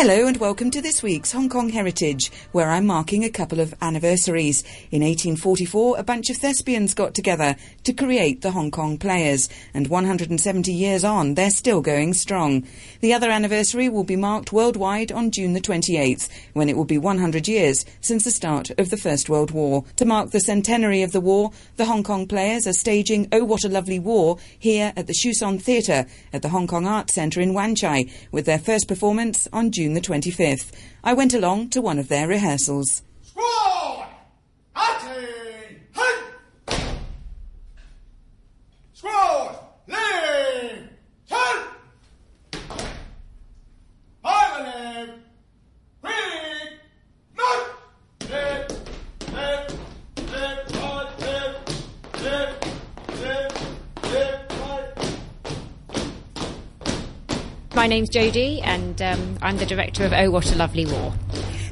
Hello and welcome to this week's Hong Kong Heritage, where I'm marking a couple of anniversaries. In 1844, a bunch of thespians got together to create the Hong Kong Players, and 170 years on, they're still going strong. The other anniversary will be marked worldwide on June the 28th, when it will be 100 years since the start of the First World War. To mark the centenary of the war, the Hong Kong Players are staging Oh What a Lovely War here at the Shouson Theatre at the Hong Kong Arts Centre in Wan Chai, with their first performance on June the 25th. I went along to one of their rehearsals. Squad! My name's Jodie, and um, I'm the director of Oh What a Lovely War.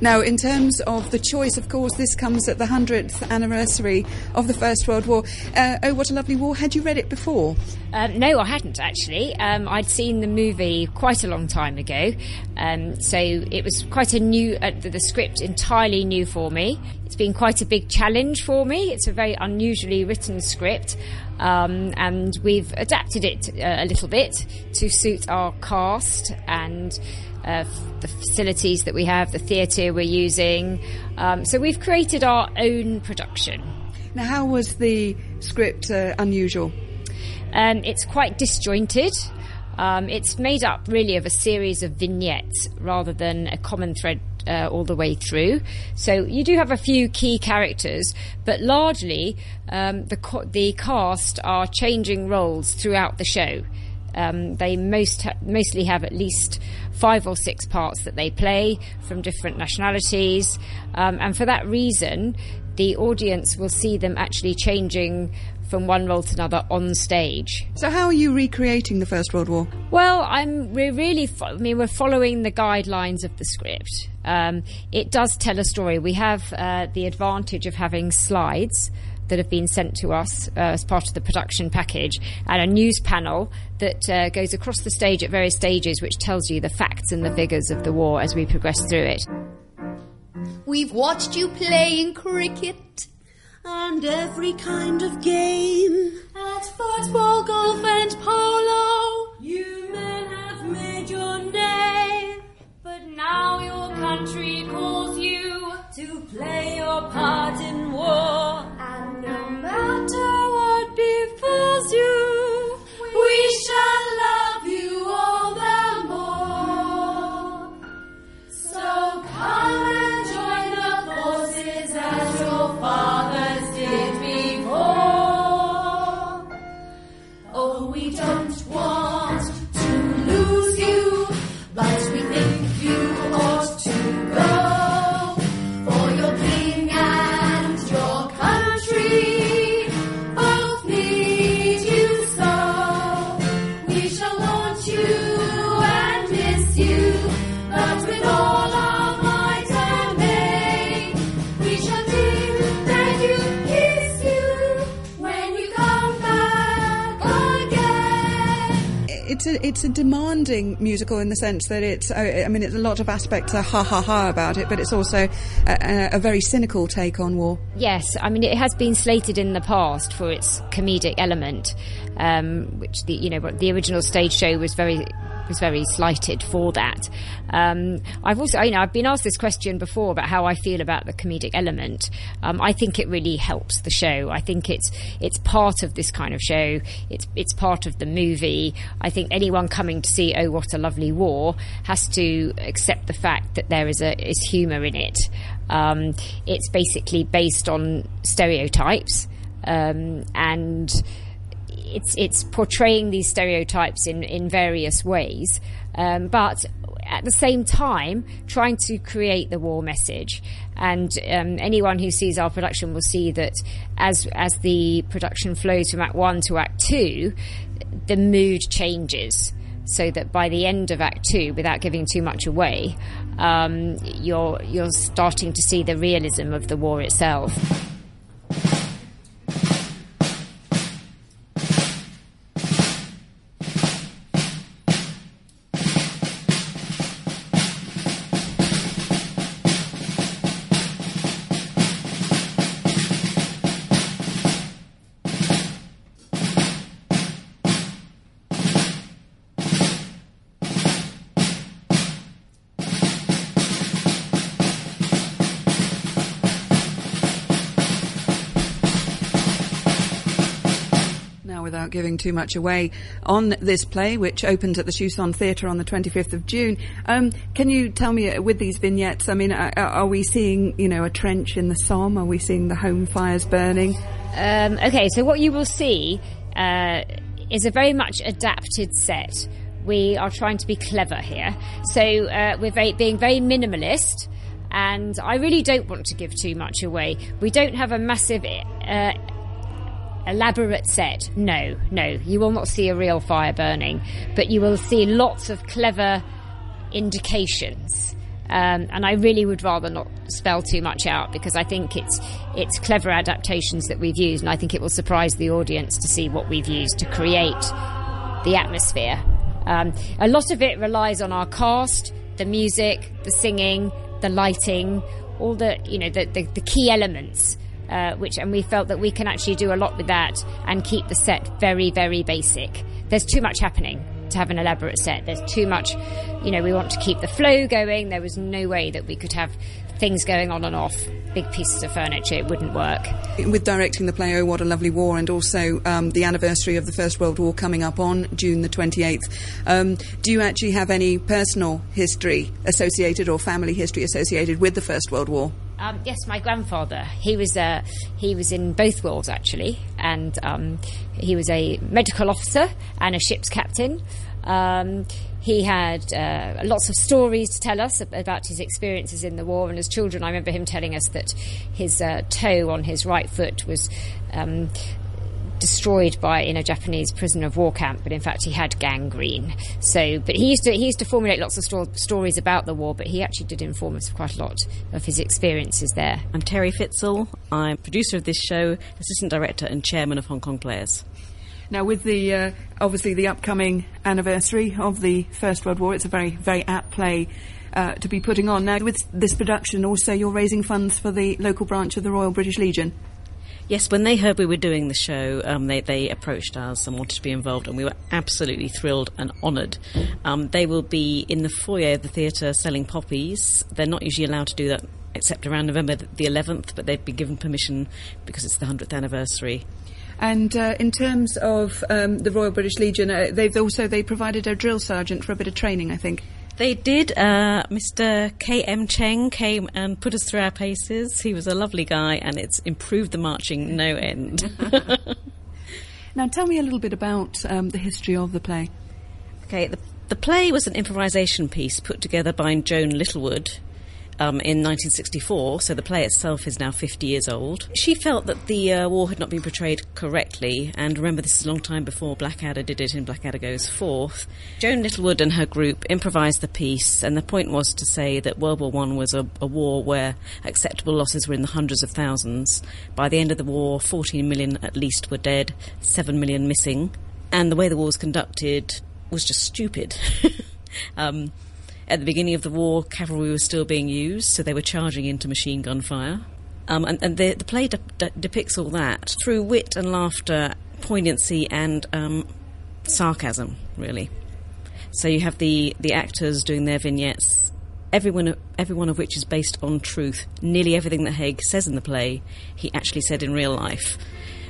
Now, in terms of the choice, of course, this comes at the 100th anniversary of the First World War. Uh, oh, What a Lovely War. Had you read it before? Um, no, I hadn't actually. Um, I'd seen the movie quite a long time ago, um, so it was quite a new. Uh, the, the script entirely new for me. It's been quite a big challenge for me. It's a very unusually written script, um, and we've adapted it uh, a little bit to suit our cast and. Uh, the facilities that we have, the theatre we're using. Um, so we've created our own production. Now, how was the script uh, unusual? Um, it's quite disjointed. Um, it's made up really of a series of vignettes rather than a common thread uh, all the way through. So you do have a few key characters, but largely um, the co- the cast are changing roles throughout the show. Um, they most ha- mostly have at least five or six parts that they play from different nationalities, um, and for that reason, the audience will see them actually changing from one role to another on stage. So, how are you recreating the First World War? Well, I'm we're really fo- I mean we're following the guidelines of the script. Um, it does tell a story. We have uh, the advantage of having slides that have been sent to us uh, as part of the production package and a news panel that uh, goes across the stage at various stages which tells you the facts and the figures of the war as we progress through it. We've watched you playing cricket and every kind of game. It's a it's a demanding musical in the sense that it's I mean it's a lot of aspects are ha ha ha about it, but it's also a, a very cynical take on war. Yes, I mean it has been slated in the past for its comedic element, um, which the you know the original stage show was very was very slighted for that. Um, I've also you know I've been asked this question before about how I feel about the comedic element. Um, I think it really helps the show. I think it's it's part of this kind of show. It's it's part of the movie. I think anyone coming to see Oh What a Lovely War has to accept the fact that there is a is humour in it. Um, it's basically based on stereotypes, um, and it's it's portraying these stereotypes in in various ways, um, but at the same time trying to create the war message. And um, anyone who sees our production will see that as as the production flows from Act One to Act Two, the mood changes so that by the end of Act Two, without giving too much away, um, you're you're starting to see the realism of the war itself. Without giving too much away on this play, which opens at the Shouson Theatre on the 25th of June. Um, can you tell me uh, with these vignettes? I mean, are, are we seeing you know a trench in the Somme? Are we seeing the home fires burning? Um, okay, so what you will see uh, is a very much adapted set. We are trying to be clever here. So uh, we're very, being very minimalist, and I really don't want to give too much away. We don't have a massive. Uh, elaborate set. No, no, you will not see a real fire burning, but you will see lots of clever indications. Um, and I really would rather not spell too much out because I think it's it's clever adaptations that we've used, and I think it will surprise the audience to see what we've used to create the atmosphere. Um, a lot of it relies on our cast, the music, the singing, the lighting, all the you know the the, the key elements. Uh, which and we felt that we can actually do a lot with that and keep the set very very basic. There's too much happening to have an elaborate set. There's too much, you know, we want to keep the flow going. There was no way that we could have things going on and off, big pieces of furniture. It wouldn't work. With directing the play Oh What a Lovely War and also um, the anniversary of the First World War coming up on June the 28th, um, do you actually have any personal history associated or family history associated with the First World War? Um, yes, my grandfather. He was uh, he was in both wars actually, and um, he was a medical officer and a ship's captain. Um, he had uh, lots of stories to tell us about his experiences in the war, and as children, I remember him telling us that his uh, toe on his right foot was um, destroyed by in a Japanese prisoner of war camp, but in fact he had gangrene. So, but he used to he used to formulate lots of sto- stories about the war, but he actually did inform us quite a lot of his experiences there. I'm Terry Fitzel. I'm producer of this show, assistant director, and chairman of Hong Kong Players. Now, with the uh, obviously the upcoming anniversary of the First World War, it's a very very apt play. Uh, to be putting on now with this production, also you're raising funds for the local branch of the Royal British Legion. Yes, when they heard we were doing the show, um, they, they approached us and wanted to be involved, and we were absolutely thrilled and honoured. Um, they will be in the foyer of the theatre selling poppies. They're not usually allowed to do that except around November the 11th, but they've been given permission because it's the 100th anniversary. And uh, in terms of um, the Royal British Legion, uh, they've also they provided a drill sergeant for a bit of training, I think. They did. Uh, Mr. K.M. Cheng came and put us through our paces. He was a lovely guy, and it's improved the marching no end. Now, tell me a little bit about um, the history of the play. Okay, the, the play was an improvisation piece put together by Joan Littlewood um, in 1964, so the play itself is now 50 years old. She felt that the uh, war had not been portrayed correctly, and remember, this is a long time before Blackadder did it in Blackadder Goes Forth. Joan Littlewood and her group improvised the piece, and the point was to say that World War One was a, a war where acceptable losses were in the hundreds of thousands. By the end of the war, 14 million at least were dead, 7 million missing, and the way the war was conducted was just stupid. um, at the beginning of the war, cavalry was still being used, so they were charging into machine gun fire. Um, and, and the, the play de- de- depicts all that through wit and laughter, poignancy, and um, sarcasm, really. So you have the, the actors doing their vignettes, every one, of, every one of which is based on truth. Nearly everything that Haig says in the play, he actually said in real life,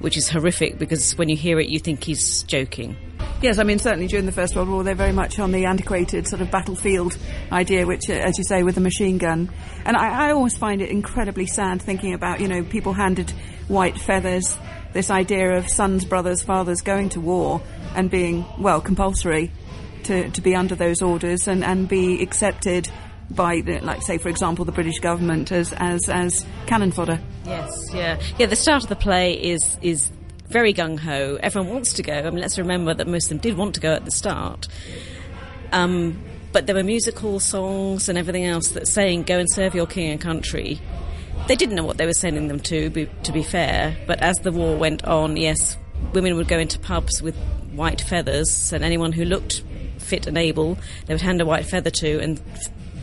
which is horrific because when you hear it, you think he's joking. Yes, I mean, certainly during the First World War, they're very much on the antiquated sort of battlefield idea, which, uh, as you say, with the machine gun. And I, I always find it incredibly sad thinking about, you know, people handed white feathers, this idea of sons, brothers, fathers going to war and being, well, compulsory to, to be under those orders and, and be accepted by, like, say, for example, the British government as, as, as cannon fodder. Yes, yeah, yeah. The start of the play is is very gung ho. Everyone wants to go. I mean, let's remember that most of them did want to go at the start. Um, but there were musical songs and everything else that's saying, "Go and serve your king and country." They didn't know what they were sending them to. Be, to be fair, but as the war went on, yes, women would go into pubs with white feathers, and anyone who looked fit and able, they would hand a white feather to, and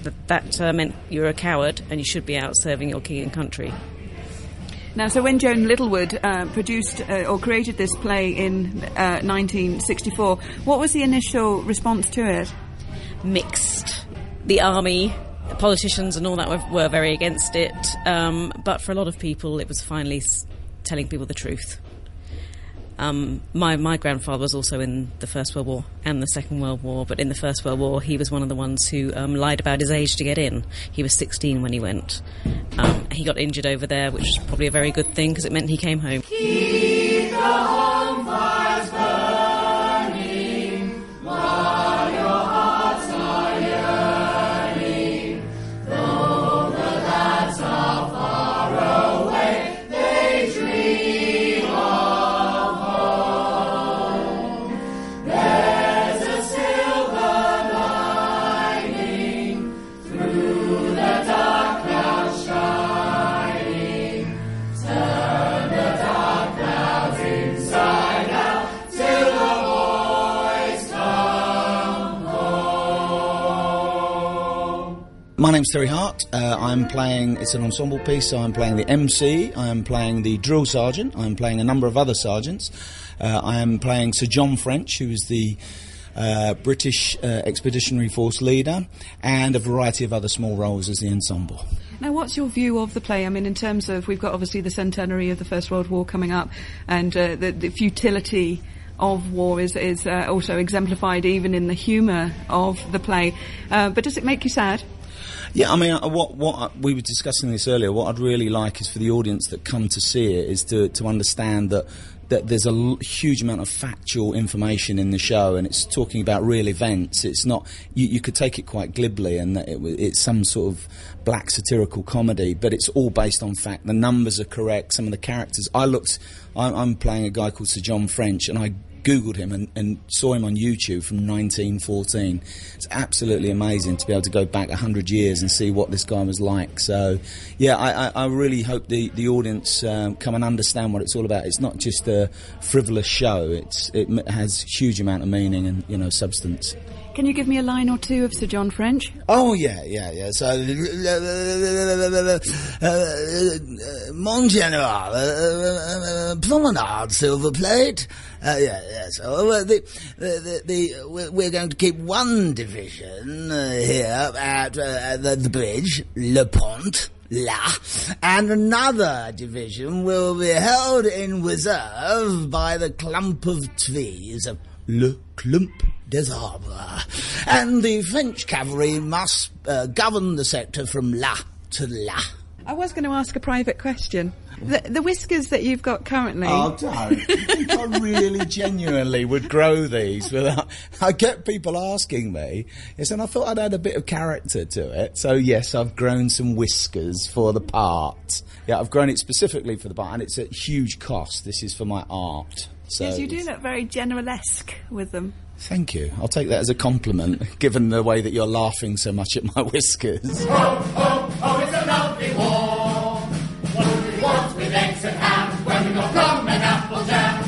th- that uh, meant you were a coward and you should be out serving your king and country. Now, so when Joan Littlewood uh, produced uh, or created this play in uh, 1964, what was the initial response to it? mixed. The army, politicians, and all that were, were very against it. Um, but for a lot of people, it was finally telling people the truth. Um, my my grandfather was also in the First World War and the Second World War, but in the First World War, he was one of the ones who um, lied about his age to get in. He was 16 when he went. Um, he got injured over there, which is probably a very good thing because it meant he came home. Name's Terry Hart. Uh, I'm playing, it's an ensemble piece, so I'm playing the MC, I'm playing the drill sergeant, I'm playing a number of other sergeants. Uh, I am playing Sir John French, who is the uh, British uh, Expeditionary Force leader, and a variety of other small roles as the ensemble. Now, what's your view of the play? I mean, in terms of we've got obviously the centenary of the First World War coming up, and uh, the, the futility of war is is uh, also exemplified even in the humour of the play. Uh, but does it make you sad? Yeah, I mean, uh, what what we were discussing this earlier. What I'd really like is for the audience that come to see it is to to understand that. That there's a l- huge amount of factual information in the show, and it's talking about real events. It's not you, you could take it quite glibly, and that it, it's some sort of black satirical comedy, but it's all based on fact. The numbers are correct. Some of the characters. I looked. I'm, I'm playing a guy called Sir John French, and I Googled him and, and saw him on YouTube from 1914. It's absolutely amazing to be able to go back 100 years and see what this guy was like. So, yeah, I, I, I really hope the, the audience um, come and understand what it's all about. It's not just a frivolous show, it's, it has huge amount of meaning and, you know, substance. Can you give me a line or two of Sir John French? Oh yeah, yeah, yeah. So, uh, Mon General, uh, uh, promenade, silver plate. Uh, yeah, yeah. So uh, the, the, the, we're- going to keep one division uh, here at uh, the, the bridge, Le Pont. La, and another division will be held in reserve by the clump of trees Le Clump des Arbres. And the French cavalry must uh, govern the sector from La to La. I was going to ask a private question. The, the whiskers that you've got currently. Oh, don't. I really genuinely would grow these without. I get people asking me, yes, and I thought I'd add a bit of character to it. So, yes, I've grown some whiskers for the part. Yeah, I've grown it specifically for the part, and it's at huge cost. This is for my art. So yes, you do look very generalesque with them. Thank you. I'll take that as a compliment, given the way that you're laughing so much at my whiskers. Oh, oh, oh, it's a lovely war. What do we want with eggs and ham when we got rum and apple jam?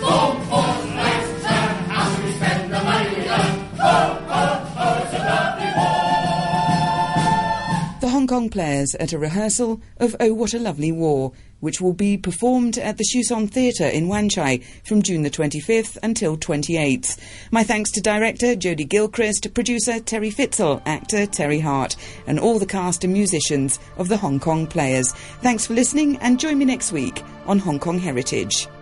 Four, four, nights and how do we spend the money we earn? Oh, oh, oh, it's a lovely war. The Hong Kong Players at a rehearsal of Oh What a Lovely War, which will be performed at the Shouson Theatre in Wan Chai from June the 25th until 28th. My thanks to director Jodie Gilchrist, producer Terry Fitzel, actor Terry Hart, and all the cast and musicians of the Hong Kong Players. Thanks for listening and join me next week on Hong Kong Heritage.